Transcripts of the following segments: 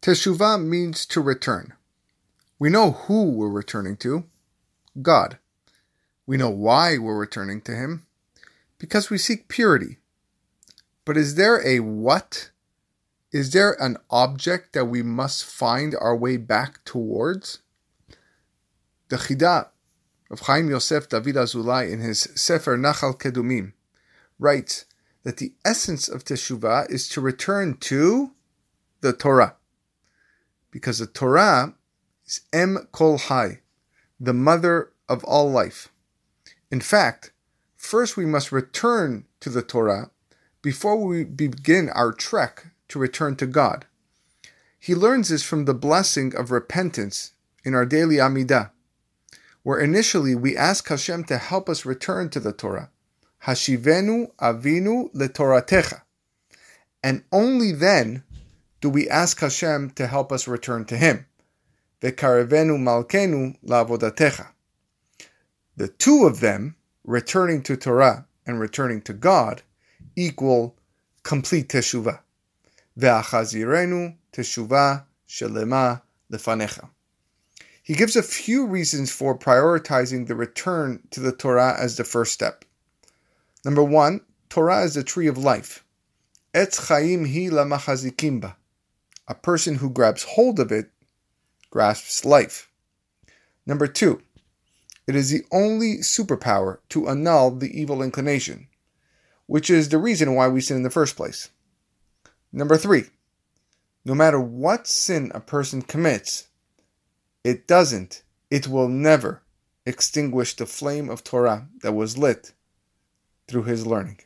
Teshuvah means to return. We know who we're returning to God. We know why we're returning to Him because we seek purity. But is there a what? Is there an object that we must find our way back towards? The Chida of Chaim Yosef David Azulai in his Sefer Nachal Kedumim writes that the essence of Teshuvah is to return to the Torah. Because the Torah is Em Kol Hai, the mother of all life. In fact, first we must return to the Torah before we begin our trek to return to God. He learns this from the blessing of repentance in our daily Amidah, where initially we ask Hashem to help us return to the Torah. Hashivenu avinu letoratecha. And only then do we ask Hashem to help us return to Him. Vekarevenu malkenu lavodatecha. The two of them, returning to Torah and returning to God, equal complete teshuvah. Ve'achazirenu teshuvah shelema lefanecha. He gives a few reasons for prioritizing the return to the Torah as the first step. Number one, Torah is the tree of life. Etz chaim hi lamachazikimba. A person who grabs hold of it grasps life. Number two, it is the only superpower to annul the evil inclination, which is the reason why we sin in the first place. Number three, no matter what sin a person commits, it doesn't, it will never extinguish the flame of Torah that was lit through his learning.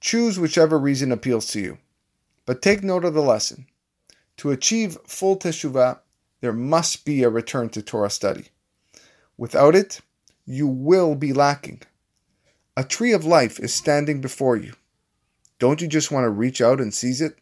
Choose whichever reason appeals to you, but take note of the lesson. To achieve full teshuvah, there must be a return to Torah study. Without it, you will be lacking. A tree of life is standing before you. Don't you just want to reach out and seize it?